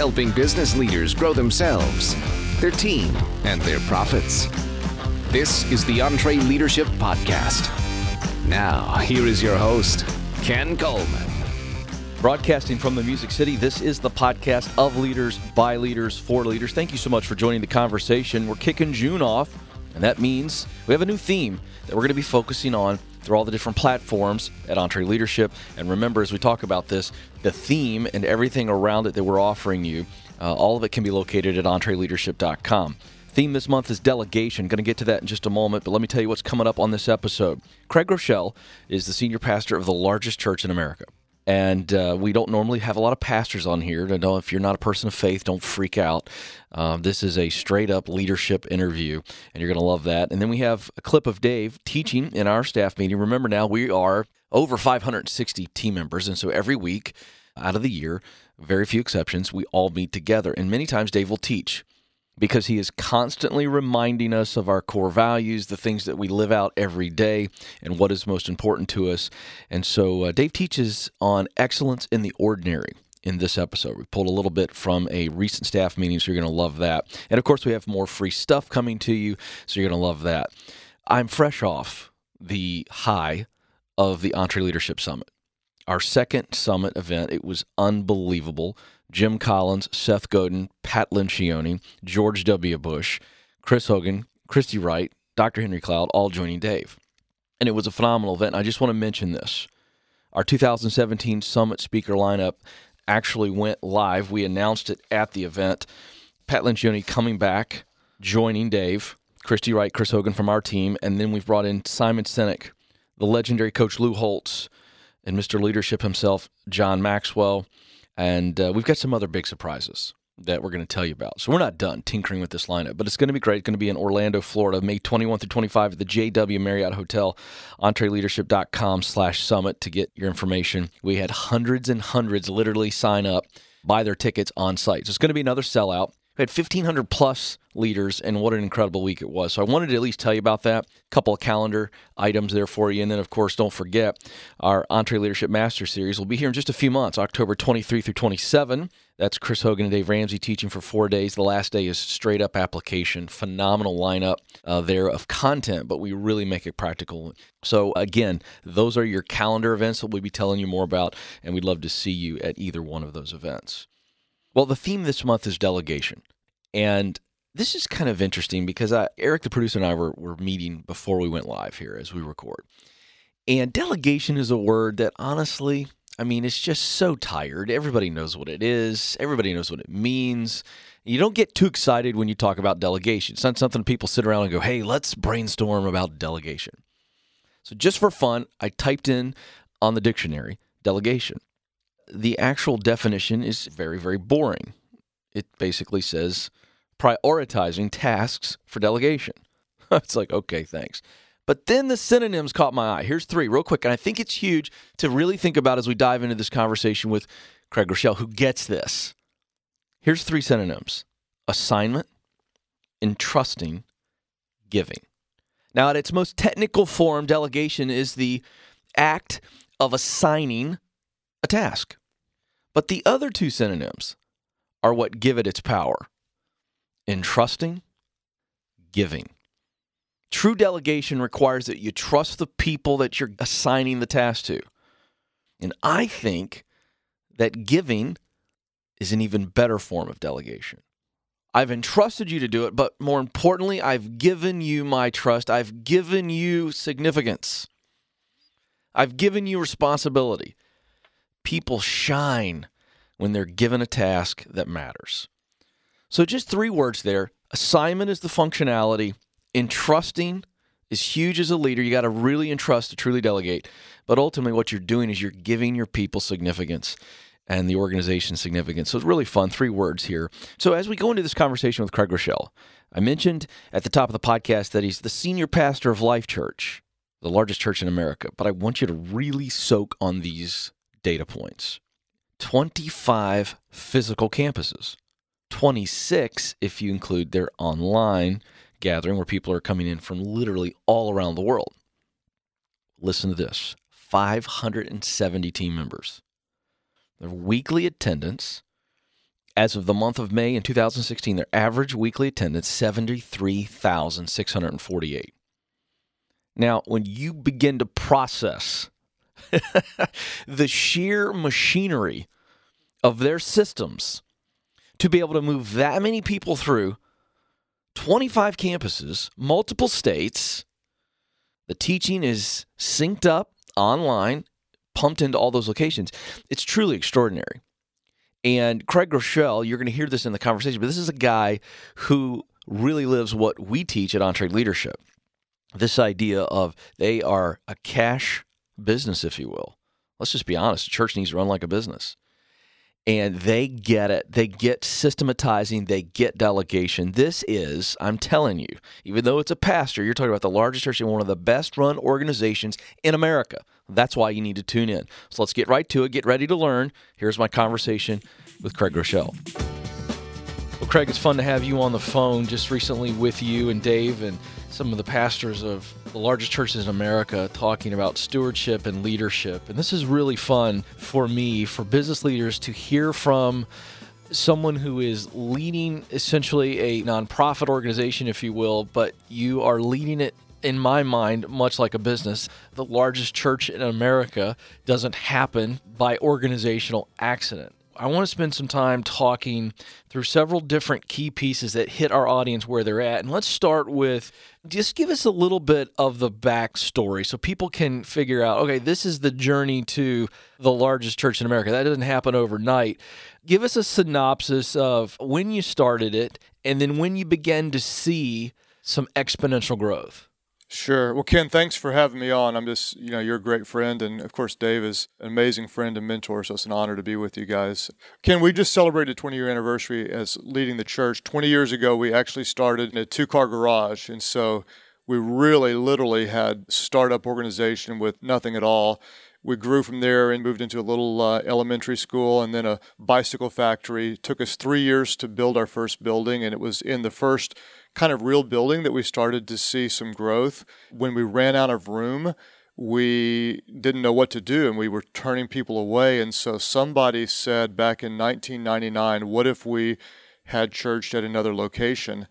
helping business leaders grow themselves, their team, and their profits. This is the EntreLeadership Podcast. Now, here is your host, Ken Coleman. Broadcasting from the Music City, this is the podcast of leaders, by leaders, for leaders. Thank you so much for joining the conversation. We're kicking June off, and that means we have a new theme that we're going to be focusing on through all the different platforms at EntreLeadership. And remember, as we talk about this, the theme and everything around it that we're offering you, uh, all of it can be located at EntreLeadership.com. Theme this month is delegation. Going to get to that in just a moment, but let me tell you what's coming up on this episode. Craig Groeschel is the senior pastor of the largest church in America. And uh, we don't normally have a lot of pastors on here. To know if you're not a person of faith, don't freak out. Um, this is a straight up leadership interview, and you're going to love that. And then we have a clip of Dave teaching in our staff meeting. Remember now, we are over 560 team members. And so every week out of the year, very few exceptions, we all meet together. And many times Dave will teach because he is constantly reminding us of our core values, the things that we live out every day, and what is most important to us. And so uh, Dave teaches on excellence in the ordinary in this episode. We pulled a little bit from a recent staff meeting, so you're going to love that. And of course, we have more free stuff coming to you, so you're going to love that. I'm fresh off the high of the EntreLeadership Summit. Our second summit event, it was unbelievable. Jim Collins, Seth Godin, Pat Lencioni, George W. Bush, Chris Hogan, Christy Wright, Dr. Henry Cloud, all joining Dave. And it was a phenomenal event. I just want to mention this. Our 2017 Summit speaker lineup actually went live. We announced it at the event. Pat Lencioni coming back, joining Dave, Christy Wright, Chris Hogan from our team, and then we've brought in Simon Sinek, the legendary coach Lou Holtz, and Mr. Leadership himself, John Maxwell. And uh, we've got some other big surprises that we're going to tell you about. So we're not done tinkering with this lineup, but it's going to be great. It's going to be in Orlando, Florida, May 21 through 25 at the JW Marriott Hotel, entreleadership.com slash summit to get your information. We had hundreds and hundreds literally sign up, buy their tickets on site. So it's going to be another sellout. Had 1,500 plus leaders, and what an incredible week it was. So I wanted to at least tell you about that. A couple of calendar items there for you. And then, of course, don't forget our EntreLeadership Master Series will be here in just a few months, October 23 through 27. That's Chris Hogan and Dave Ramsey teaching for four days. The last day is straight up application. Phenomenal lineup uh, there of content, but we really make it practical. So, again, those are your calendar events that we'll be telling you more about, and we'd love to see you at either one of those events. Well, the theme this month is delegation. And this is kind of interesting because I, Eric, the producer, and I were, were meeting before we went live here as we record. And delegation is a word that honestly, I mean, it's just so tired. Everybody knows what it is, everybody knows what it means. You don't get too excited when you talk about delegation. It's not something people sit around and go, hey, let's brainstorm about delegation. So, just for fun, I typed in on the dictionary delegation. The actual definition is very, very boring. It basically says prioritizing tasks for delegation. it's like, okay, thanks. But then the synonyms caught my eye. Here's three, real quick. And I think it's huge to really think about as we dive into this conversation with Craig Groeschel, who gets this. Here's three synonyms assignment, entrusting, giving. Now, at its most technical form, delegation is the act of assigning a task. But the other two synonyms are what give it its power entrusting, giving. True delegation requires that you trust the people that you're assigning the task to. And I think that giving is an even better form of delegation. I've entrusted you to do it, but more importantly, I've given you my trust. I've given you significance. I've given you responsibility. People shine when they're given a task that matters. So, just three words there assignment is the functionality, entrusting is huge as a leader. You got to really entrust to truly delegate. But ultimately, what you're doing is you're giving your people significance and the organization significance. So it's really fun. Three words here. So as we go into this conversation with Craig Groeschel, I mentioned at the top of the podcast that he's the senior pastor of Life Church, the largest church in America. But I want you to really soak on these data points 25 physical campuses. 26 if you include their online gathering where people are coming in from literally all around the world. Listen to this 570 team members. Their weekly attendance As of the month of May in 2016, their average weekly attendance 73,648. Now, when you begin to process the sheer machinery of their systems to be able to move that many people through 25 campuses, multiple states, the teaching is synced up online, pumped into all those locations. It's truly extraordinary. And Craig Groeschel, you're going to hear this in the conversation, but this is a guy who really lives what we teach at EntreLeadership. This idea of they are a cash business, if you will. Let's just be honest. The church needs to run like a business. And they get it. They get systematizing. They get delegation. This is, I'm telling you, even though it's a pastor, you're talking about the largest church and one of the best run organizations in America. That's why you need to tune in. So let's get right to it. Get ready to learn. Here's my conversation with Craig Groeschel. Well, Craig, it's fun to have you on the phone just recently with you and Dave and some of the pastors of the largest churches in America talking about stewardship and leadership. And this is really fun for me, for business leaders to hear from someone who is leading essentially a nonprofit organization, if you will, but you are leading it in my mind, much like a business, the largest church in America doesn't happen by organizational accident. I want to spend some time talking through several different key pieces that hit our audience where they're at. And let's start with just give us a little bit of the backstory so people can figure out okay, this is the journey to the largest church in America. That doesn't happen overnight. Give us a synopsis of when you started it and then when you began to see some exponential growth. Sure. Well, Ken, thanks for having me on. I'm just, you know, you're a great friend. And of course, Dave is an amazing friend and mentor. So it's an honor to be with you guys. Ken, we just celebrated 20 year anniversary as leading the church. 20 years ago, we actually started in a two car garage. And so we really literally had startup organization with nothing at all. We grew from there and moved into a little uh, elementary school and then a bicycle factory. It took us three years to build our first building, and it was in the first kind of real building that we started to see some growth. When we ran out of room, we didn't know what to do and we were turning people away. And so somebody said back in 1999, what if we had church at another location?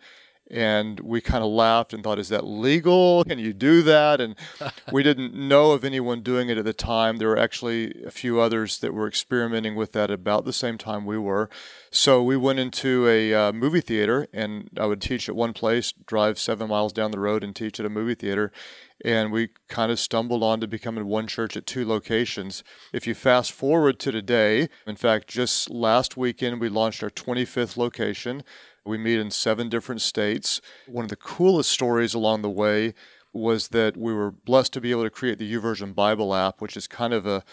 And we kind of laughed and thought, "Is that legal? Can you do that?" And we didn't know of anyone doing it at the time. There were actually a few others that were experimenting with that about the same time we were. So we went into a uh, movie theater, and I would teach at one place, drive seven miles down the road, and teach at a movie theater. And we kind of stumbled on to becoming one church at two locations. If you fast forward to today, in fact, just last weekend we launched our 25th location. We meet in seven different states. One of the coolest stories along the way was that we were blessed to be able to create the YouVersion Bible app, which is kind of a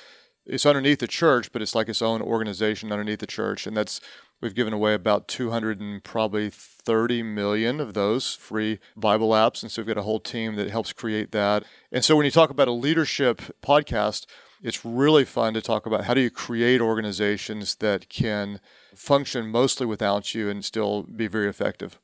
it's underneath the church, but it's like its own organization underneath the church, and that's we've given away about 200 and probably 30 million of those free Bible apps, and so we've got a whole team that helps create that. And so when you talk about a leadership podcast, it's really fun to talk about how do you create organizations that can function mostly without you and still be very effective.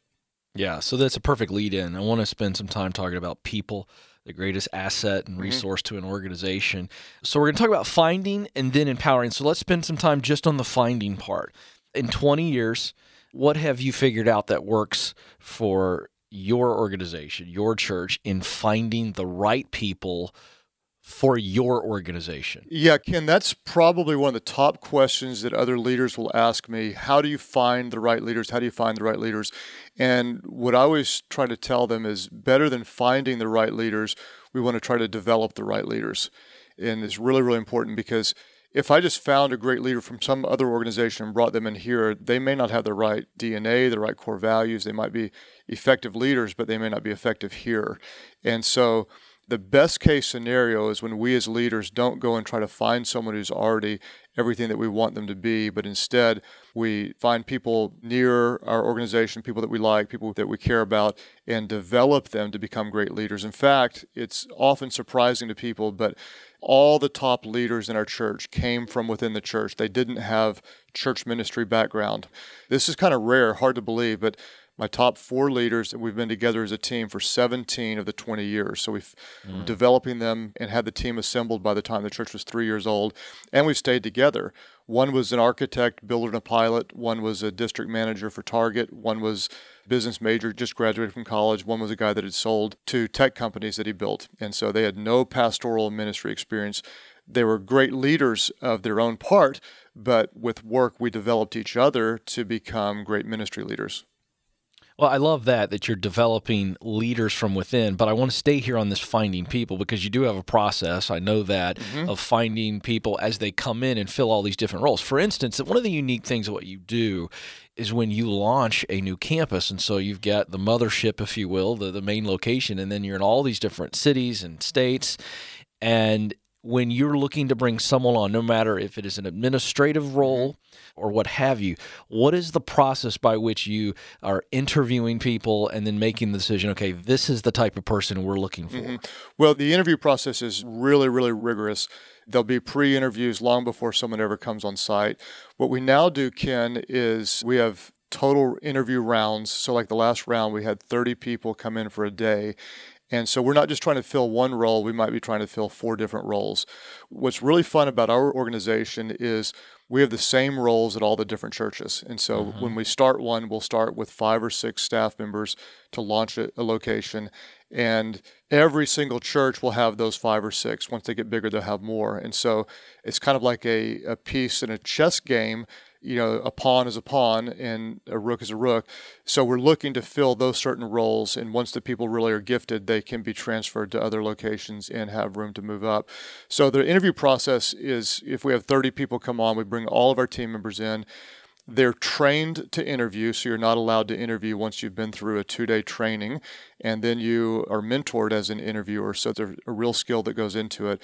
Yeah, so that's a perfect lead in. I want to spend some time talking about people, the greatest asset and mm-hmm. resource mm-hmm. to an organization. So we're going to talk about finding and then empowering. So let's spend some time just on the finding part. In 20 years, what have you figured out that works for your organization, your church in finding the right people for your organization? Yeah, Ken, that's probably one of the top questions that other leaders will ask me. How do you find the right leaders? How do you find the right leaders? And what I always try to tell them is better than finding the right leaders, we want to try to develop the right leaders. And it's really, really important because if I just found a great leader from some other organization and brought them in here, they may not have the right DNA, the right core values. They might be effective leaders, but they may not be effective here. And so, the best case scenario is when we as leaders don't go and try to find someone who's already everything that we want them to be, but instead we find people near our organization, people that we like, people that we care about, and develop them to become great leaders. In fact, it's often surprising to people, but all the top leaders in our church came from within the church. They didn't have church ministry background. This is kind of rare, hard to believe, but my top four leaders, and we've been together as a team for 17 of the 20 years. So we've mm. developing them and had the team assembled by the time the church was three years old, and we've stayed together. One was an architect, builder, and a pilot. One was a district manager for Target. One was business major, just graduated from college. One was a guy that had sold to tech companies that he built, and so they had no pastoral ministry experience. They were great leaders of their own part, but with work, we developed each other to become great ministry leaders. Well, I love that that you're developing leaders from within, but I want to stay here on this finding people because you do have a process. I know that mm-hmm. of finding people as they come in and fill all these different roles. For instance, one of the unique things of what you do is when you launch a new campus, and so you've got the mothership, if you will, the the main location, and then you're in all these different cities and states, and when you're looking to bring someone on, no matter if it is an administrative role or what have you, what is the process by which you are interviewing people and then making the decision, okay, this is the type of person we're looking for? Mm-hmm. Well, the interview process is really, really rigorous. There'll be pre interviews long before someone ever comes on site. What we now do, Ken, is we have total interview rounds. So, like the last round, we had 30 people come in for a day. And so we're not just trying to fill one role, we might be trying to fill four different roles. What's really fun about our organization is we have the same roles at all the different churches. And so mm-hmm. when we start one, we'll start with five or six staff members to launch a, a, location. And every single church will have those five or six. Once they get bigger, they'll have more. And so it's kind of like a, a piece in a chess game you know, a pawn is a pawn and a rook is a rook. So we're looking to fill those certain roles. And once the people really are gifted, they can be transferred to other locations and have room to move up. So the interview process is if we have 30 people come on, we bring all of our team members in. They're trained to interview, so you're not allowed to interview once you've been through a two day training, and then you are mentored as an interviewer. So there's a real skill that goes into it.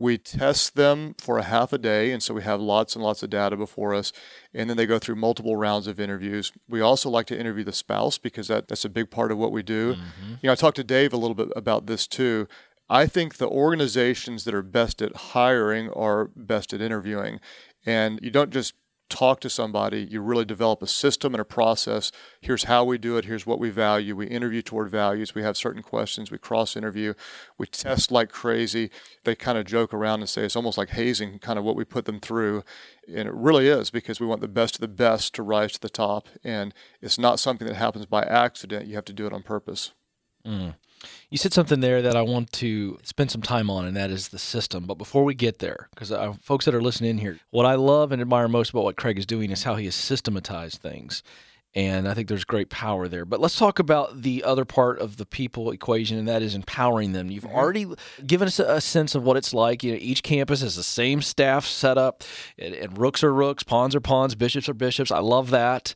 We test them for a half a day, and so we have lots and lots of data before us. And then they go through multiple rounds of interviews. We also like to interview the spouse because that, that's a big part of what we do. Mm-hmm. You know, I talked to Dave a little bit about this too. I think the organizations that are best at hiring are best at interviewing. And you don't just talk to somebody, you really develop a system and a process. Here's how we do it. Here's what we value. We interview toward values. We have certain questions. We cross interview. We test like crazy. They kind of joke around and say it's almost like hazing, kind of what we put them through. And it really is because we want the best of the best to rise to the top. And it's not something that happens by accident. You have to do it on purpose. Mm. You said something there that I want to spend some time on, and that is the system. But before we get there, because uh, folks that are listening in here, what I love and admire most about what Craig is doing is how he has systematized things. And I think there's great power there. But let's talk about the other part of the people equation, and that is empowering them. You've mm-hmm. already given us a sense of what it's like. You know, each campus has the same staff setup, and, and rooks are rooks, pawns are pawns, bishops are bishops. I love that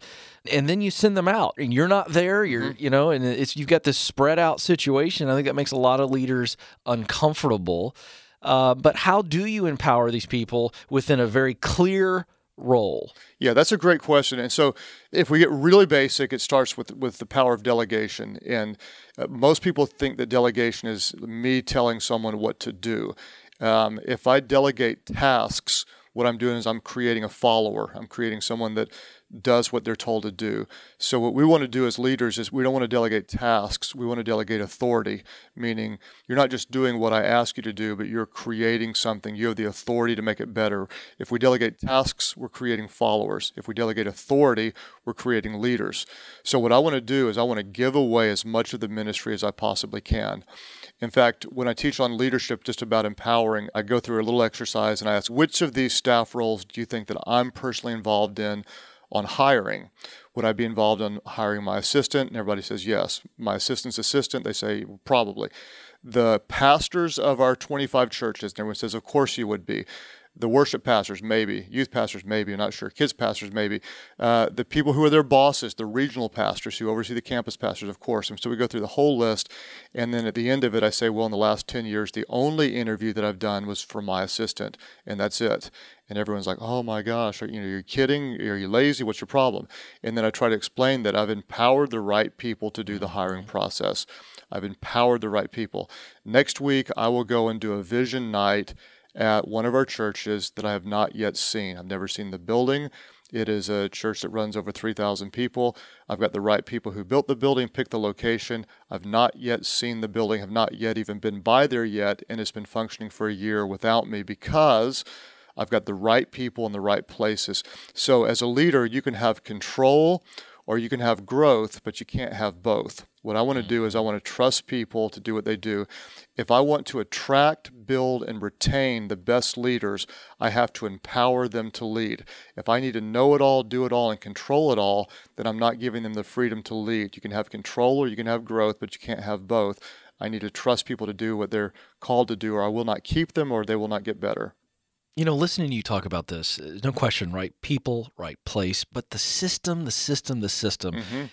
and then you send them out and you're not there you're mm-hmm. you know and it's you've got this spread out situation i think that makes a lot of leaders uncomfortable uh, but how do you empower these people within a very clear role? Yeah, that's a great question. And so, if we get really basic, it starts with with the power of delegation. And uh, most people think that delegation is me telling someone what to do. Um, if I delegate tasks, what I'm doing is I'm creating a follower. I'm creating someone that does what they're told to do. So what we want to do as leaders is we don't want to delegate tasks. We want to delegate authority, meaning you're not just doing what I ask you to do, but you're creating something. You have the authority to make it better. If we delegate tasks, we're creating followers. If we delegate authority, we're creating leaders. So what I want to do is I want to give away as much of the ministry as I possibly can. In fact, when I teach on leadership, just about empowering, I go through a little exercise and I ask, which of these staff roles do you think that I'm personally involved in on hiring. Would I be involved in hiring my assistant? And everybody says yes. My assistant's assistant, they say probably. The pastors of our 25 churches, and everyone says, of course you would be the worship pastors, maybe, youth pastors, maybe, I'm not sure, kids pastors, maybe, uh, the people who are their bosses, the regional pastors who oversee the campus pastors, of course. And so we go through the whole list. And then at the end of it, I say, well, in the last 10 years, the only interview that I've done was for my assistant, and that's it. And everyone's like, oh my gosh, are, you know, you're kidding? Are you lazy? What's your problem? And then I try to explain that I've empowered the right people to do the hiring process. I've empowered the right people. Next week, I will go and do a vision night at one of our churches that I have not yet seen. I've never seen the building. It is a church that runs over 3,000 people. I've got the right people who built the building, picked the location. I've not yet seen the building, have not yet even been by there yet, and it's been functioning for a year without me because I've got the right people in the right places. So, as a leader, you can have control or you can have growth, but you can't have both. What I want to mm. do is I want to trust people to do what they do. If I want to attract, build, and retain the best leaders, I have to empower them to lead. If I need to know it all, do it all, and control it all, then I'm not giving them the freedom to lead. You can have control or you can have growth, but you can't have both. I need to trust people to do what they're called to do, or I will not keep them, or they will not get better. You know, listening to you talk about this, no question, right people, right place, but the system, the system, the system. Mm-hmm.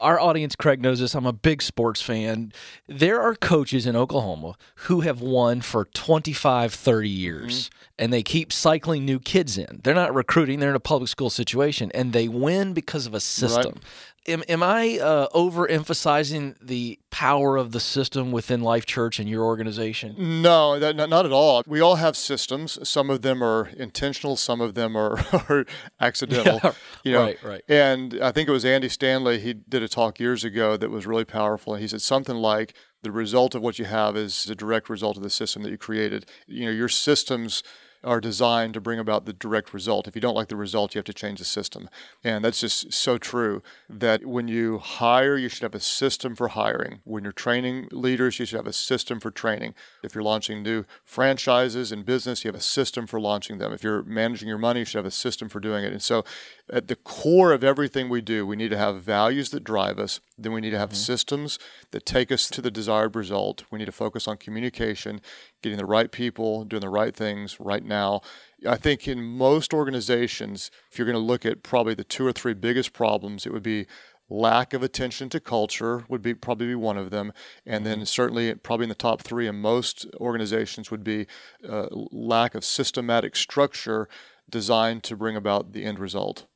Our audience, Craig knows this. I'm a big sports fan. There are coaches in Oklahoma who have won for 25, 30 years, and they keep cycling new kids in. They're not recruiting, they're in a public school situation, and they win because of a system. Am, am I uh, overemphasizing the power of the system within Life Church and your organization? No, that, not, not at all. We all have systems. Some of them are intentional, some of them are, are accidental. Yeah, you know, right, right. And I think it was Andy Stanley. He did a talk years ago that was really powerful. He said something like, "The result of what you have is a direct result of the system that you created." You know, your systems are designed to bring about the direct result. If you don't like the result, you have to change the system. And that's just so true that when you hire, you should have a system for hiring. When you're training leaders, you should have a system for training. If you're launching new franchises in business, you have a system for launching them. If you're managing your money, you should have a system for doing it. And so at the core of everything we do, we need to have values that drive us. Then we need to have mm-hmm. systems that take us to the desired result. We need to focus on communication, getting the right people, doing the right things right now. I think in most organizations, if you're going to look at probably the two or three biggest problems, it would be lack of attention to culture would be probably be one of them and then mm-hmm. certainly probably in the top three in most organizations would be uh, lack of systematic structure designed to bring about the end result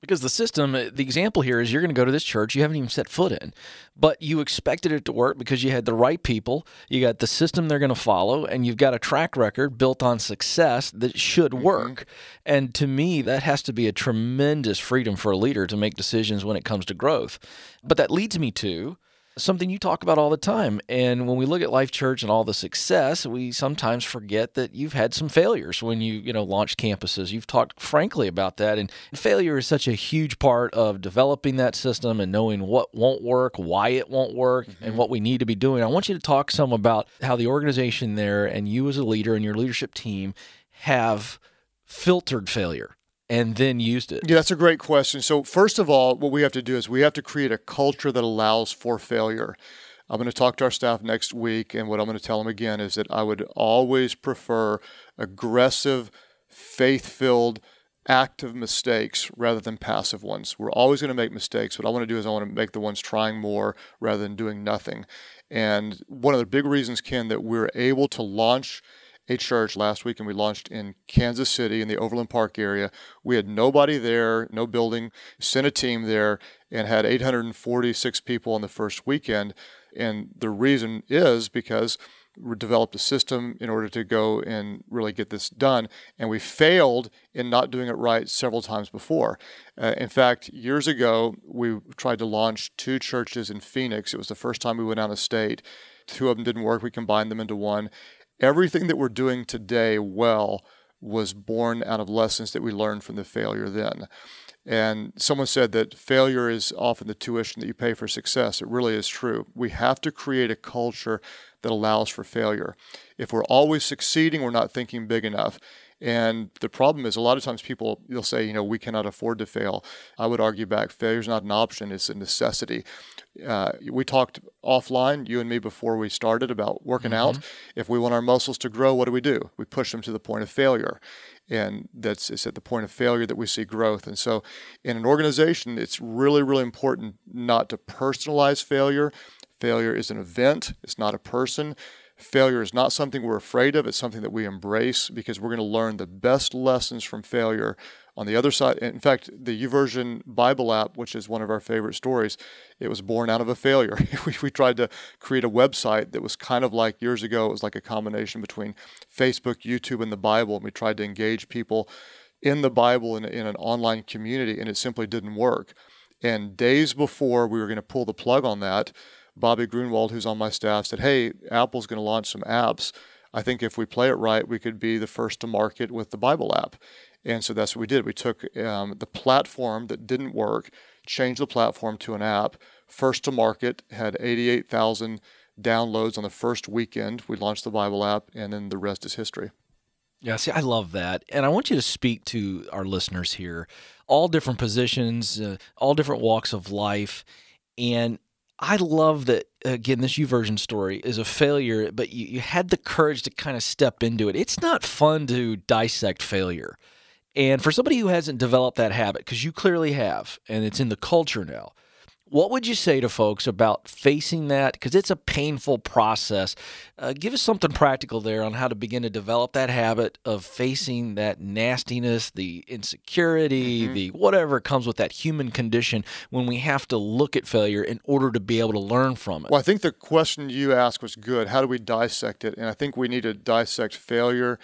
because the system, uh, the example here is you're going to go to this church you haven't even set foot in, but you expected it to work because you had the right people, you got the system they're going to follow, and you've got a track record built on success that should mm-hmm. work. Mm-hmm. And to me, that has to be a tremendous freedom for a leader to make decisions when it comes to growth. But that leads me to something you talk about all the time. And when we look at Life Church and all the success, we sometimes forget that you've had some failures when you, you know, launched campuses. You've talked frankly about that. And failure is such a huge part of developing that system and knowing what won't work, why it won't work, mm-hmm. and what we need to be doing. I want you to talk some about how the organization there and you as a leader and your leadership team have filtered failure and then used it? Yeah, that's a great question. So, first of all, what we have to do is we have to create a culture that allows for failure. I'm going to talk to our staff next week, and what I'm going to tell them again is that I would always prefer aggressive, faith filled, active mistakes rather than passive ones. We're always going to make mistakes. What I want to do is I want to make the ones trying more rather than doing nothing. And one of the big reasons, Ken, that we're able to launch a church last week and we launched in Kansas City in the Overland Park area. We had nobody there, no building, sent a team there and had 846 people on the first weekend. And the reason is because we developed a system in order to go and really get this done. And we failed in not doing it right several times before. Uh, in fact, years ago, we tried to launch two churches in Phoenix. It was the first time we went out of state. Two of them didn't work. We combined them into one everything that we're doing today well was born out of lessons that we learned from the failure then. And someone said that failure is often the tuition that you pay for success. It really is true. We have to create a culture that allows for failure. If we're always succeeding, we're not thinking big enough. And the problem is, a lot of times people you'll say, you know, we cannot afford to fail. I would argue back, failure is not an option; it's a necessity. Uh, we talked offline, you and me, before we started about working mm-hmm. out. If we want our muscles to grow, what do we do? We push them to the point of failure, and that's it's at the point of failure that we see growth. And so, in an organization, it's really, really important not to personalize failure. Failure is an event; it's not a person. Failure is not something we're afraid of, it's something that we embrace because we're going to learn the best lessons from failure. On the other side, in fact, the YouVersion Bible app, which is one of our favorite stories, it was born out of a failure. we, we tried to create a website that was kind of like years ago, it was like a combination between Facebook, YouTube, and the Bible. And we tried to engage people in the Bible in, in an online community, and it simply didn't work. And days before we were going to pull the plug on that, Bobby Gruenewald, who's on my staff, said, Hey, Apple's going to launch some apps. I think if we play it right, we could be the first to market with the Bible app. And so that's what we did. We took um, the platform that didn't work, changed the platform to an app, first to market, had 88,000 downloads on the first weekend. We launched the Bible app, and then the rest is history. Yeah, see, I love that. And I want you to speak to our listeners here, all different positions, uh, all different walks of life. And I love that, again, this YouVersion story is a failure, but you, you had the courage to kind of step into it. It's not fun to dissect failure. And for somebody who hasn't developed that habit, because you clearly have, and it's in the culture now, what would you say to folks about facing that? Because it's a painful process. Uh, give us something practical there on how to begin to develop that habit of facing that nastiness, the insecurity, mm-hmm. the whatever comes with that human condition when we have to look at failure in order to be able to learn from it. Well, I think the question you asked was good. How do we dissect it? And I think we need to dissect failure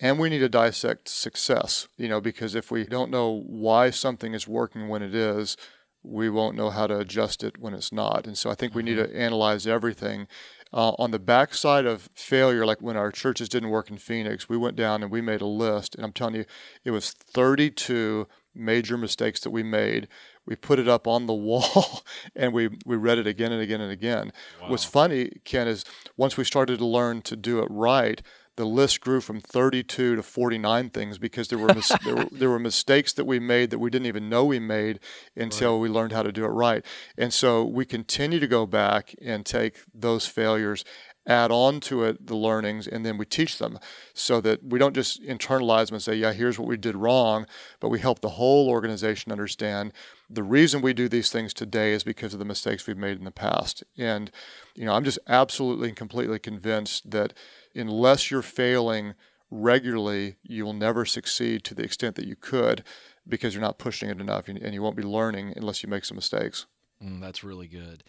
and we need to dissect success, you know, because if we don't know why something is working when it is, we won't know how to adjust it when it's not. And so I think we need mm-hmm. to analyze everything. Uh, on the backside of failure, like when our churches didn't work in Phoenix, we went down and we made a list. And I'm telling you, it was 32 major mistakes that we made. We put it up on the wall and we, we read it again and again and again. Wow. What's funny, Ken, is once we started to learn to do it right, the list grew from 32 to 49 things because there were, mis- there, were there were mistakes that we made that we didn't even know we made until right. we learned how to do it right. And so we continue to go back and take those failures add on to it the learnings and then we teach them so that we don't just internalize them and say yeah here's what we did wrong but we help the whole organization understand the reason we do these things today is because of the mistakes we've made in the past and you know i'm just absolutely and completely convinced that unless you're failing regularly, you will never succeed to the extent that you could because you're not pushing it enough and you won't be learning unless you make some mistakes. Mm, that's really good.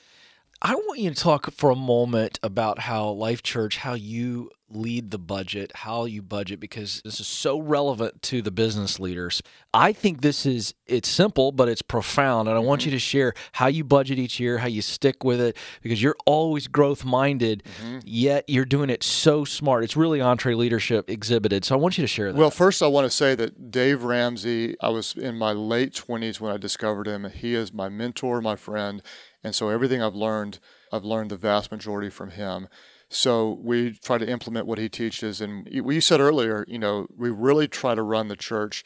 I want you to talk for a moment about how Life Church, how you lead the budget, how you budget, because this is so relevant to the business leaders. I think this is it's simple, but it's profound. And I want you mm-hmm. to share how you budget each year, how you stick with it, because you're always growth minded, mm-hmm. yet you're doing it so smart. It's really EntreLeadership exhibited. So I want you to share that. Well, first I want to say that Dave Ramsey, I was in my late 20s when I discovered him. He is my mentor, my friend and so everything I've learned, I've learned the vast majority from him. So we try to implement what he teaches. And you said earlier, you know, we really try to run the church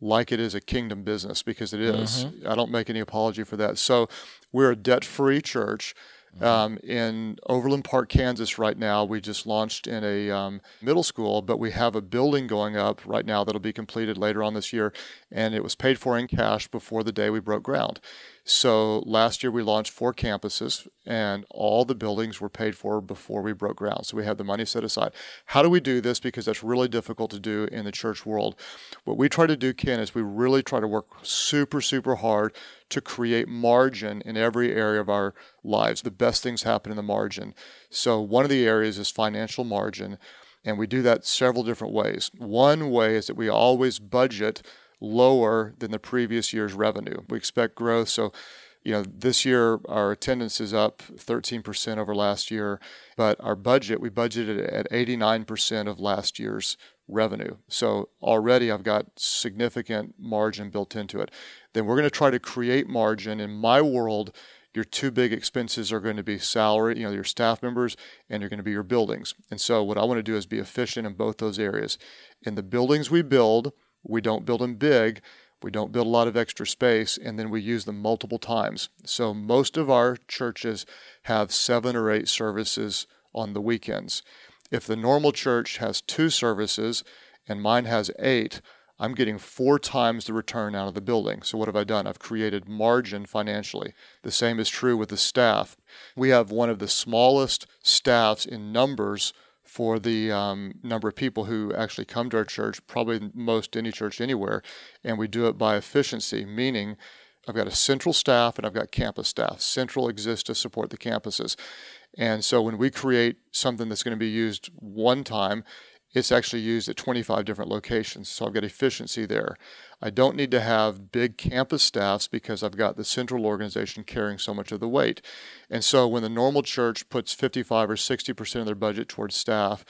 like it is a kingdom business because it is. Mm-hmm. I don't make any apology for that. So we're a debt free church. Mm-hmm. Um, in Overland Park, Kansas, right now, we just launched in a um, middle school, but we have a building going up right now that'll be completed later on this year, and it was paid for in cash before the day we broke ground. So last year we launched four campuses, and all the buildings were paid for before we broke ground. So we had the money set aside. How do we do this? Because that's really difficult to do in the church world. What we try to do, Ken, is we really try to work super, super hard to create margin in every area of our lives. The best things happen in the margin. So one of the areas is financial margin. And we do that several different ways. One way is that we always budget lower than the previous year's revenue. We expect growth. So, you know, this year our attendance is up 13% over last year, but our budget, we budgeted at 89% of last year's revenue. So already I've got significant margin built into it. Then we're going to try to create margin. In my world, your two big expenses are going to be salary, you know, your staff members, and you're going to be your buildings. And so what I want to do is be efficient in both those areas. In the buildings we build, we don't build them big. We don't build a lot of extra space, and then we use them multiple times. So most of our churches have seven or eight services on the weekends. If the normal church has two services and mine has eight, I'm getting four times the return out of the building. So, what have I done? I've created margin financially. The same is true with the staff. We have one of the smallest staffs in numbers for the um, number of people who actually come to our church, probably most any church anywhere, and we do it by efficiency, meaning I've got a central staff and I've got campus staff. Central exists to support the campuses. And so when we create something that's going to be used one time, it's actually used at 25 different locations. So I've got efficiency there. I don't need to have big campus staffs because I've got the central organization carrying so much of the weight. And so when the normal church puts 55 or 60% of their budget towards staff,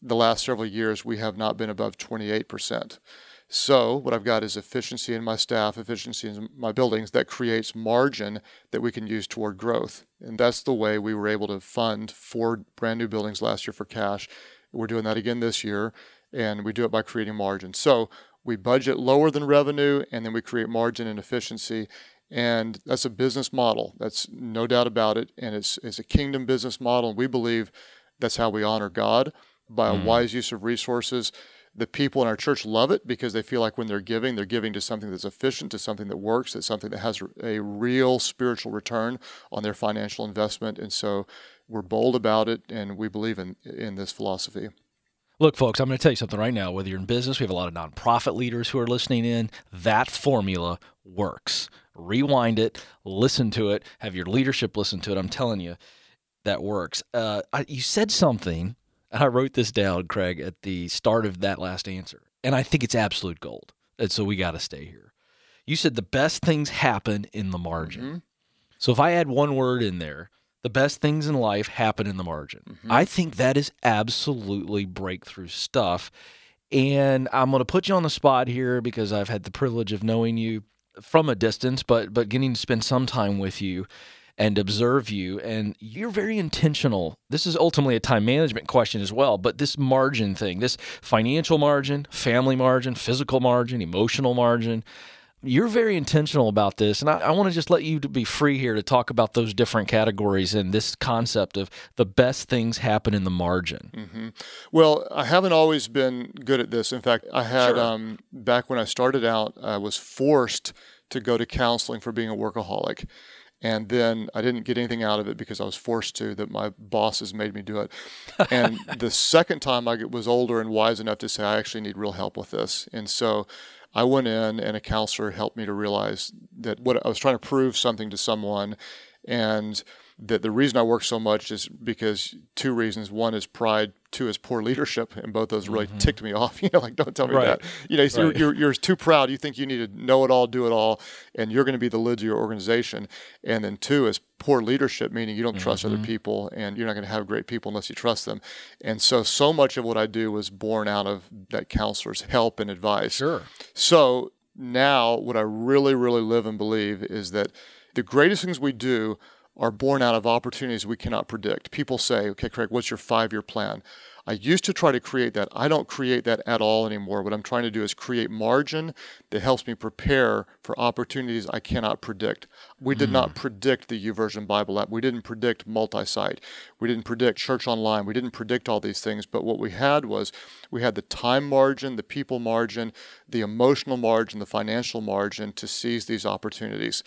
the last several years we have not been above 28%. So, what I've got is efficiency in my staff, efficiency in my buildings that creates margin that we can use toward growth. And that's the way we were able to fund four brand new buildings last year for cash. We're doing that again this year, and we do it by creating margin. So, we budget lower than revenue, and then we create margin and efficiency. And that's a business model. That's no doubt about it. And it's, it's a kingdom business model. And we believe that's how we honor God by a mm. wise use of resources the people in our church love it because they feel like when they're giving, they're giving to something that's efficient, to something that works, to something that has a real spiritual return on their financial investment. And so we're bold about it and we believe in, in this philosophy. Look, folks, I'm going to tell you something right now. Whether you're in business, we have a lot of nonprofit leaders who are listening in. That formula works. Rewind it, listen to it, have your leadership listen to it. I'm telling you, that works. Uh, I, you said something and I wrote this down, Craig, at the start of that last answer. And I think it's absolute gold. And so we got to stay here. You said the best things happen in the margin. Mm-hmm. So if I add one word in there, the best things in life happen in the margin. Mm-hmm. I think that is absolutely breakthrough stuff. And I'm going to put you on the spot here because I've had the privilege of knowing you from a distance, but but getting to spend some time with you and observe you. And you're very intentional. This is ultimately a time management question as well, but this margin thing, this financial margin, family margin, physical margin, emotional margin, you're very intentional about this. And I, I want to just let you to be free here to talk about those different categories and this concept of the best things happen in the margin. Mm-hmm. Well, I haven't always been good at this. In fact, I had, sure. um, back when I started out, I was forced to go to counseling for being a workaholic. And then I didn't get anything out of it because I was forced to, that my bosses made me do it. And the second time I was older and wise enough to say, I actually need real help with this. And so I went in and a counselor helped me to realize that what I was trying to prove something to someone. And that the reason I work so much is because two reasons. One is pride. Two is poor leadership, and both those really mm-hmm. ticked me off. You know, like don't tell me right. that. You know, right. you're, you're, you're too proud. You think you need to know it all, do it all, and you're going to be the lid of your organization. And then two is poor leadership, meaning you don't trust mm-hmm. other people, and you're not going to have great people unless you trust them. And so, so much of what I do was born out of that counselor's help and advice. Sure. So now, what I really, really live and believe is that the greatest things we do are born out of opportunities we cannot predict. People say, okay, Craig, what's your five year plan? I used to try to create that. I don't create that at all anymore. What I'm trying to do is create margin that helps me prepare for opportunities I cannot predict. We did mm. not predict the YouVersion Bible app. We didn't predict multi site. We didn't predict church online. We didn't predict all these things. But what we had was we had the time margin, the people margin, the emotional margin, the financial margin to seize these opportunities.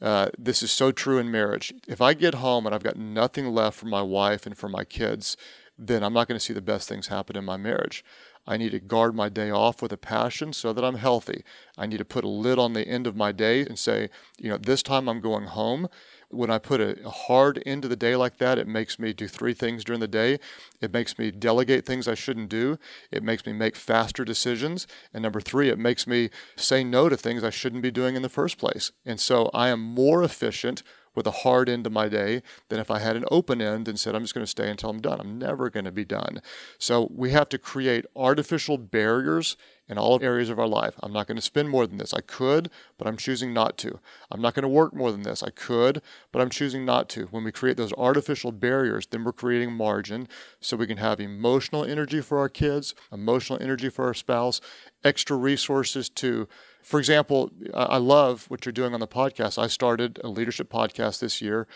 Uh, this is so true in marriage. If I get home and I've got nothing left for my wife and for my kids, then I'm not going to see the best things happen in my marriage. I need to guard my day off with a passion so that I'm healthy. I need to put a lid on the end of my day and say, you know, this time I'm going home when I put a hard end to the day like that, it makes me do three things during the day. It makes me delegate things I shouldn't do. It makes me make faster decisions. And number three, it makes me say no to things I shouldn't be doing in the first place. And so I am more efficient with a hard end to my day than if I had an open end and said, I'm just going to stay until I'm done. I'm never going to be done. So we have to create artificial barriers in all areas of our life. I'm not going to spend more than this. I could, but I'm choosing not to. I'm not going to work more than this. I could, but I'm choosing not to. When we create those artificial barriers, then we're creating margin so we can have emotional energy for our kids, emotional energy for our spouse, extra resources to for example, I love what you're doing on the podcast. I started a leadership podcast this year.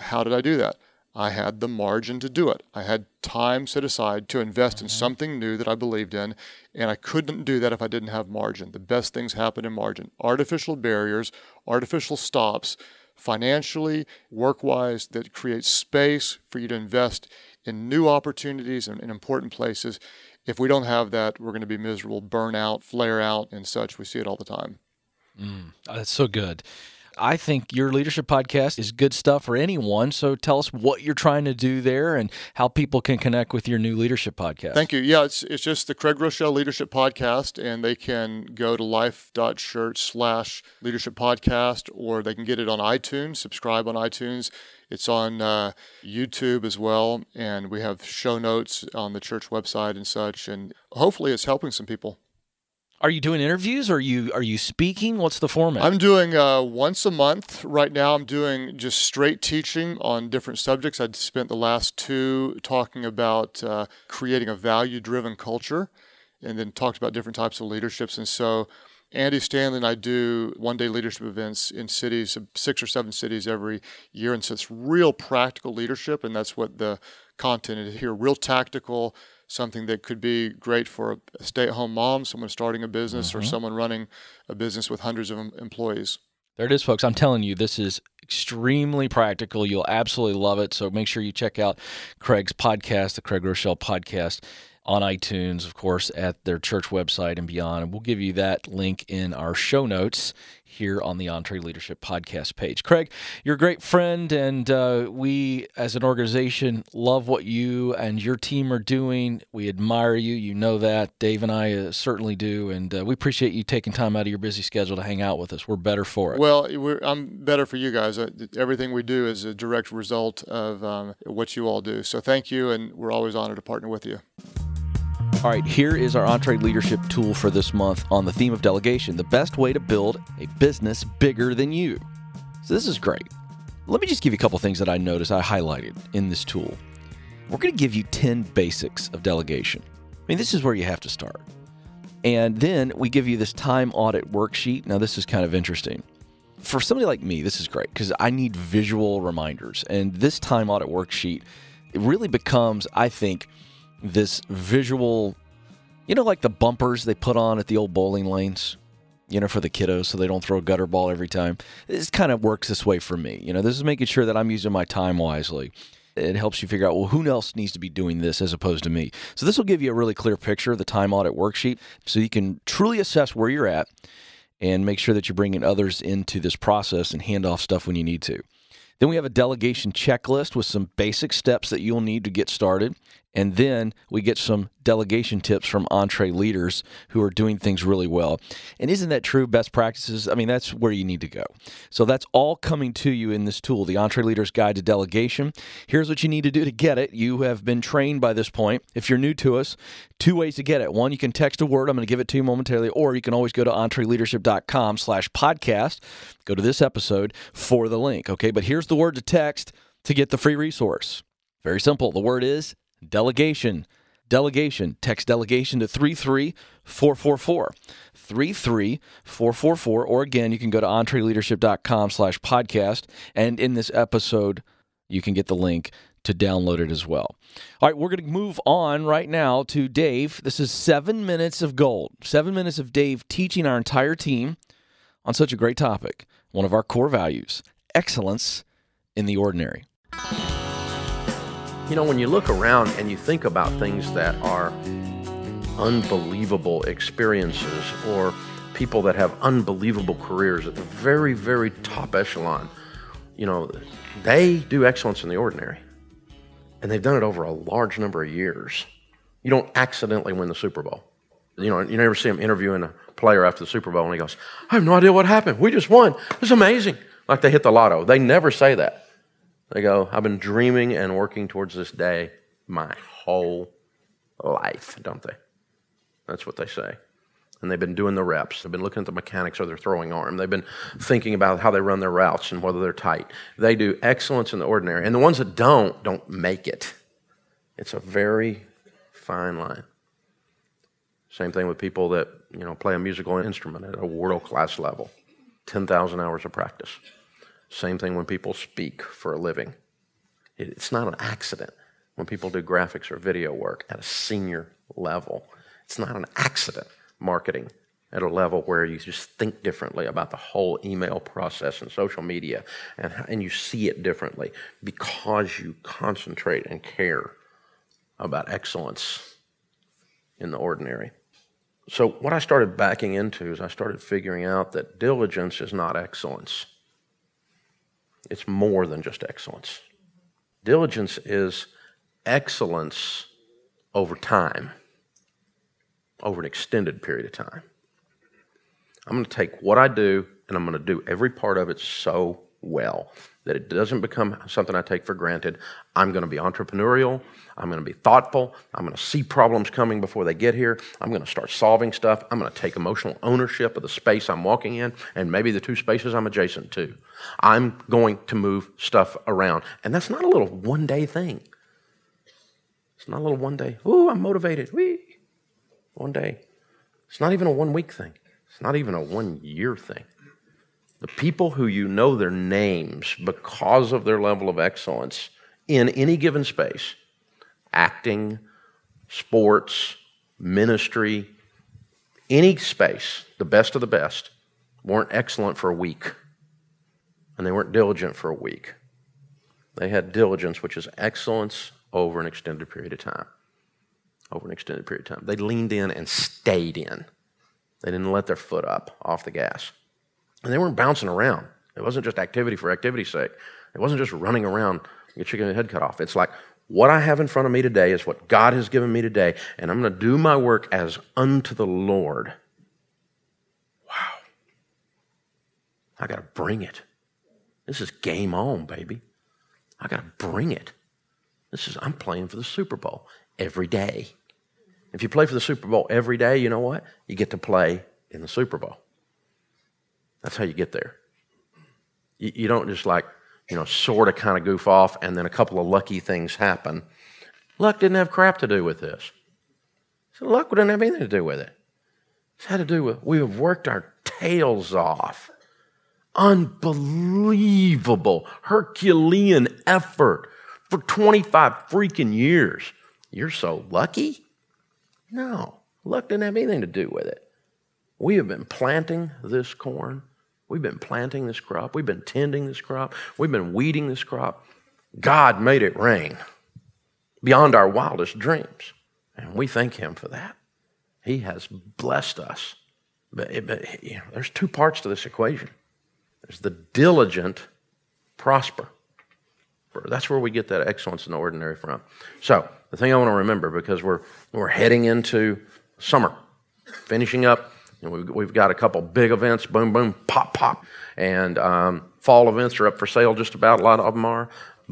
How did I do that? I had the margin to do it. I had time set aside to invest in mm-hmm. something new that I believed in, and I couldn't do that if I didn't have margin. The best things happen in margin. Artificial barriers, artificial stops, financially, work wise, that creates space for you to invest in new opportunities and in important places if we don't have that, we're going to be miserable, burn out, flare out, and such. We see it all the time. Mm, that's so good. I think your leadership podcast is good stuff for anyone. So tell us what you're trying to do there and how people can connect with your new leadership podcast. Thank you. Yeah, it's, it's just the Craig Groeschel Leadership Podcast, and they can go to life.church slash leadership podcast, or they can get it on iTunes, subscribe on iTunes. It's on uh, YouTube as well, and we have show notes on the church website and such. And hopefully, it's helping some people. Are you doing interviews? Or are you are you speaking? What's the format? I'm doing uh, once a month right now. I'm doing just straight teaching on different subjects. I spent the last two talking about uh, creating a value-driven culture, and then talked about different types of leaderships. And so, Andy Stanley and I do one-day leadership events in cities, six or seven cities every year, and so it's real practical leadership, and that's what the content is here. Real tactical something that could be great for a stay-at-home mom, someone starting a business, mm-hmm. or someone running a business with hundreds of employees. There it is, folks. I'm telling you, this is extremely practical. You'll absolutely love it. So make sure you check out Craig's podcast, the Craig Groeschel podcast on iTunes, of course, at their church website and beyond. And we'll give you that link in our show notes here on the EntreLeadership podcast page. Craig, you're a great friend, and uh, we as an organization love what you and your team are doing. We admire you. You know that. Dave and I uh, certainly do. And uh, we appreciate you taking time out of your busy schedule to hang out with us. We're better for it. Well, I'm better for you guys. Uh, everything we do is a direct result of um, what you all do. So thank you, and we're always honored to partner with you. All right, here is our EntreLeadership tool for this month on the theme of delegation the best way to build a business bigger than you. So, this is great. Let me just give you a couple things that I noticed I highlighted in this tool. We're going to give you 10 basics of delegation. I mean, this is where you have to start. And then we give you this time audit worksheet. Now, this is kind of interesting. For somebody like me, this is great because I need visual reminders. And this time audit worksheet, it really becomes, I think, this visual, you know, like the bumpers they put on at the old bowling lanes, you know, for the kiddos so they don't throw a gutter ball every time. This kind of works this way for me. You know, this is making sure that I'm using my time wisely. It helps you figure out, well, who else needs to be doing this as opposed to me? So, this will give you a really clear picture of the time audit worksheet so you can truly assess where you're at and make sure that you're bringing others into this process and hand off stuff when you need to. Then we have a delegation checklist with some basic steps that you'll need to get started. And then we get some delegation tips from EntreLeaders who are doing things really well. And isn't that true? Best practices? I mean, that's where you need to go. So that's all coming to you in this tool, the EntreLeader's Guide to Delegation. Here's what you need to do to get it. You have been trained by this point. If you're new to us, two ways to get it. One, you can text a word. I'm going to give it to you momentarily, or you can always go to entreleadership.com slash podcast. Go to this episode for the link. Okay, but here's the word to text to get the free resource. Very simple. The word is delegation. Delegation. Text delegation to 33444. 33444. Or again, you can go to entreleadership.com slash podcast. And in this episode, you can get the link to download it as well. All right, we're going to move on right now to Dave. This is seven minutes of gold. Seven minutes of Dave teaching our entire team on such a great topic, one of our core values excellence in the ordinary. You know, when you look around and you think about things that are unbelievable experiences or people that have unbelievable careers at the very, very top echelon, you know, they do excellence in the ordinary. And they've done it over a large number of years. You don't accidentally win the Super Bowl. You know, you never see him interviewing a player after the Super Bowl and he goes, I have no idea what happened. We just won. It's amazing. Like they hit the lotto. They never say that. They go, I've been dreaming and working towards this day my whole life, don't they? That's what they say. And they've been doing the reps. They've been looking at the mechanics of their throwing arm. They've been thinking about how they run their routes and whether they're tight. They do excellence in the ordinary. And the ones that don't, don't make it. It's a very fine line. Same thing with people that, you know, play a musical instrument at a world class level. 10,000 hours of practice. Same thing when people speak for a living. It's not an accident when people do graphics or video work at a senior level. It's not an accident marketing at a level where you just think differently about the whole email process and social media, and, and you see it differently because you concentrate and care about excellence in the ordinary. So, what I started backing into is I started figuring out that diligence is not excellence. It's more than just excellence. Diligence is excellence over time, over an extended period of time. I'm going to take what I do and I'm going to do every part of it so well that it doesn't become something I take for granted. I'm going to be entrepreneurial. I'm going to be thoughtful. I'm going to see problems coming before they get here. I'm going to start solving stuff. I'm going to take emotional ownership of the space I'm walking in and maybe the two spaces I'm adjacent to. I'm going to move stuff around. And that's not a little one day thing. It's not a little one day, ooh, I'm motivated. Whee. One day. It's not even a one week thing. It's not even a one year thing. The people who you know their names because of their level of excellence in any given space acting, sports, ministry, any space, the best of the best, weren't excellent for a week. And they weren't diligent for a week. They had diligence, which is excellence over an extended period of time. Over an extended period of time. They leaned in and stayed in. They didn't let their foot up off the gas. And they weren't bouncing around. It wasn't just activity for activity's sake. It wasn't just running around, get your head cut off. It's like, what I have in front of me today is what God has given me today, and I'm going to do my work as unto the Lord. Wow. I got to bring it. This is game on, baby. I got to bring it. This is, I'm playing for the Super Bowl every day. If you play for the Super Bowl every day, you know what? You get to play in the Super Bowl. That's how you get there. You, you don't just like, you know, sort of kind of goof off and then a couple of lucky things happen. Luck didn't have crap to do with this. So luck didn't have anything to do with it. It had to do with we have worked our tails off. Unbelievable Herculean effort for 25 freaking years. You're so lucky? No, luck didn't have anything to do with it. We have been planting this corn. We've been planting this crop. We've been tending this crop. We've been weeding this crop. God made it rain beyond our wildest dreams. And we thank Him for that. He has blessed us. But, but you know, there's two parts to this equation there's the diligent prosper. That's where we get that excellence in the ordinary from. So, the thing I want to remember because we're, we're heading into summer, finishing up we've, we've got a couple big events, boom, boom, pop, pop. And um, fall events are up for sale just about. A lot of them are.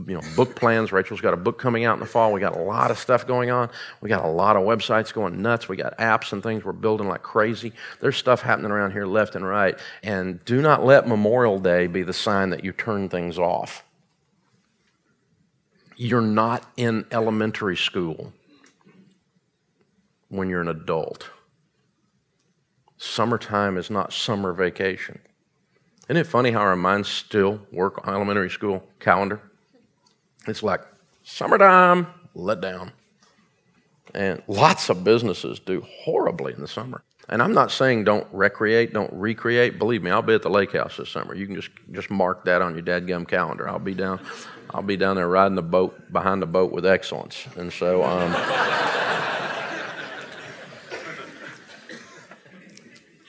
You know, book plans. Rachel's got a book coming out in the fall. We got a lot of stuff going on. We got a lot of websites going nuts. We got apps and things we're building like crazy. There's stuff happening around here left and right. And do not let Memorial Day be the sign that you turn things off. You're not in elementary school when you're an adult. Summertime is not summer vacation. Isn't it funny how our minds still work on elementary school calendar? It's like summertime, let down. And lots of businesses do horribly in the summer. And I'm not saying don't recreate, don't recreate. Believe me, I'll be at the lake house this summer. You can just just mark that on your dadgum calendar. I'll be down, I'll be down there riding the boat behind the boat with excellence. And so um,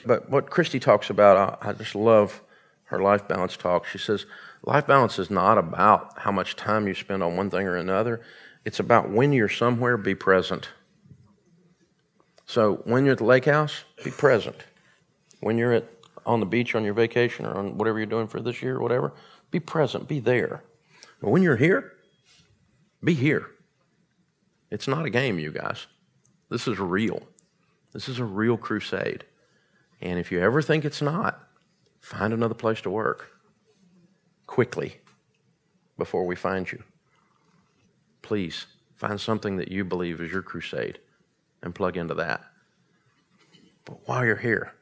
But what Christy talks about, I, I just love her life balance talk. She says, life balance is not about how much time you spend on one thing or another. It's about when you're somewhere, be present. So when you're at the lake house, be present. When you're at on the beach on your vacation or on whatever you're doing for this year or whatever, be present, be there. But when you're here, be here. It's not a game, you guys. This is real. This is a real crusade. And if you ever think it's not, find another place to work quickly before we find you. Please find something that you believe is your crusade and plug into that. But while you're here,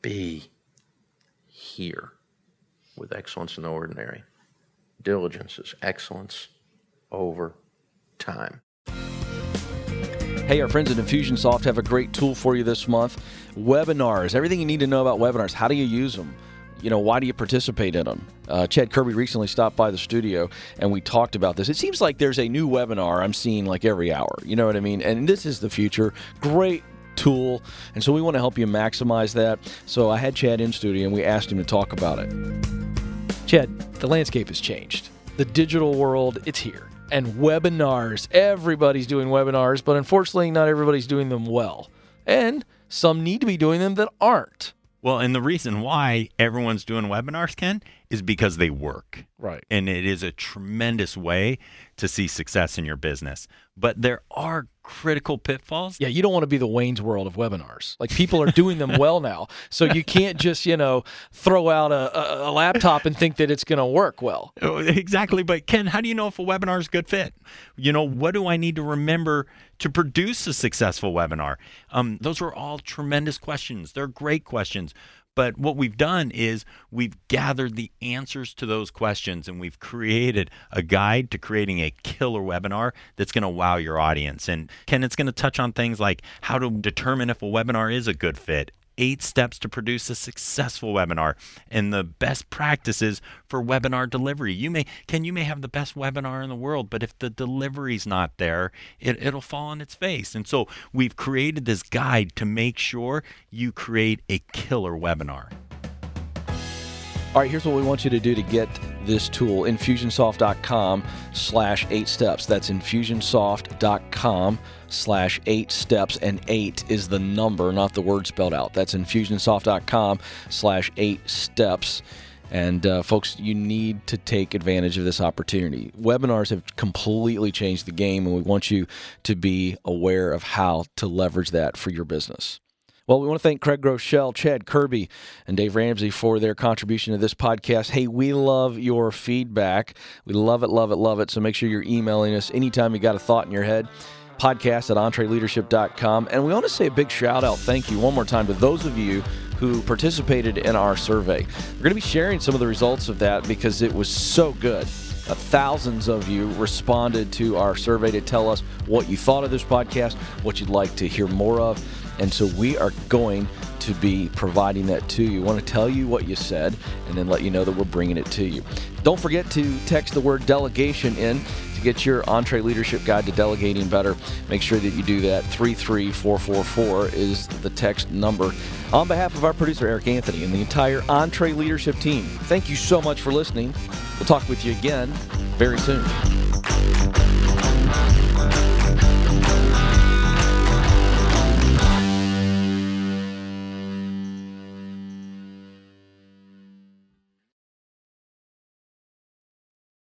be here with excellence in the ordinary. Diligence is excellence over time. Hey, our friends at Infusionsoft have a great tool for you this month. Webinars, everything you need to know about webinars. How do you use them? You know, why do you participate in them? Uh, Chad Kirby recently stopped by the studio and we talked about this. It seems like there's a new webinar I'm seeing like every hour. You know what I mean? And this is the future. Great tool. And so we want to help you maximize that. So I had Chad in studio and we asked him to talk about it. Chad, the landscape has changed. The digital world, it's here. And webinars, everybody's doing webinars, but unfortunately, not everybody's doing them well. And some need to be doing them that aren't. Well, and the reason why everyone's doing webinars, Ken, is because they work. Right. And it is a tremendous way to see success in your business. But there are critical pitfalls. Yeah, you don't want to be the Wayne's World of webinars. Like people are doing them well now. So you can't just, you know, throw out a, a, laptop and think that it's going to work well. Oh, Exactly. But Ken, how do you know if a webinar is a good fit? You know, what do I need to remember to produce a successful webinar? Um, those are all tremendous questions. They're great questions. But what we've done is we've gathered the answers to those questions and we've created a guide to creating a killer webinar that's going to wow your audience. And Ken, it's going to touch on things like how to determine if a webinar is a good fit, eight steps to produce a successful webinar and the best practices for webinar delivery. You may can you may have the best webinar in the world, but if the delivery's not there, it, it'll fall on its face. And so we've created this guide to make sure you create a killer webinar. All right, here's what we want you to do to get this tool. Infusionsoft.com slash eight steps. That's infusionsoft.com slash eight steps. And eight is the number, not the word spelled out. That's infusionsoft.com slash eight steps. And uh, folks, you need to take advantage of this opportunity. Webinars have completely changed the game, and we want you to be aware of how to leverage that for your business. Well, we want to thank Craig Groeschel, Chad Kirby, and Dave Ramsey for their contribution to this podcast. Hey, we love your feedback. We love it, love it, love it. So make sure you're emailing us anytime you got a thought in your head. Podcast at entreleadership.com. And we want to say a big shout out, thank you one more time to those of you who participated in our survey. We're going to be sharing some of the results of that because it was so good. Uh, thousands of you responded to our survey to tell us what you thought of this podcast, what you'd like to hear more of. And so we are going to be providing that to you. We want to tell you what you said and then let you know that we're bringing it to you. Don't forget to text the word delegation in to get your EntreLeadership Guide to Delegating Better. Make sure that you do that. 33444 is the text number. On behalf of our producer, Eric Anthony, and the entire EntreLeadership team, thank you so much for listening. We'll talk with you again very soon.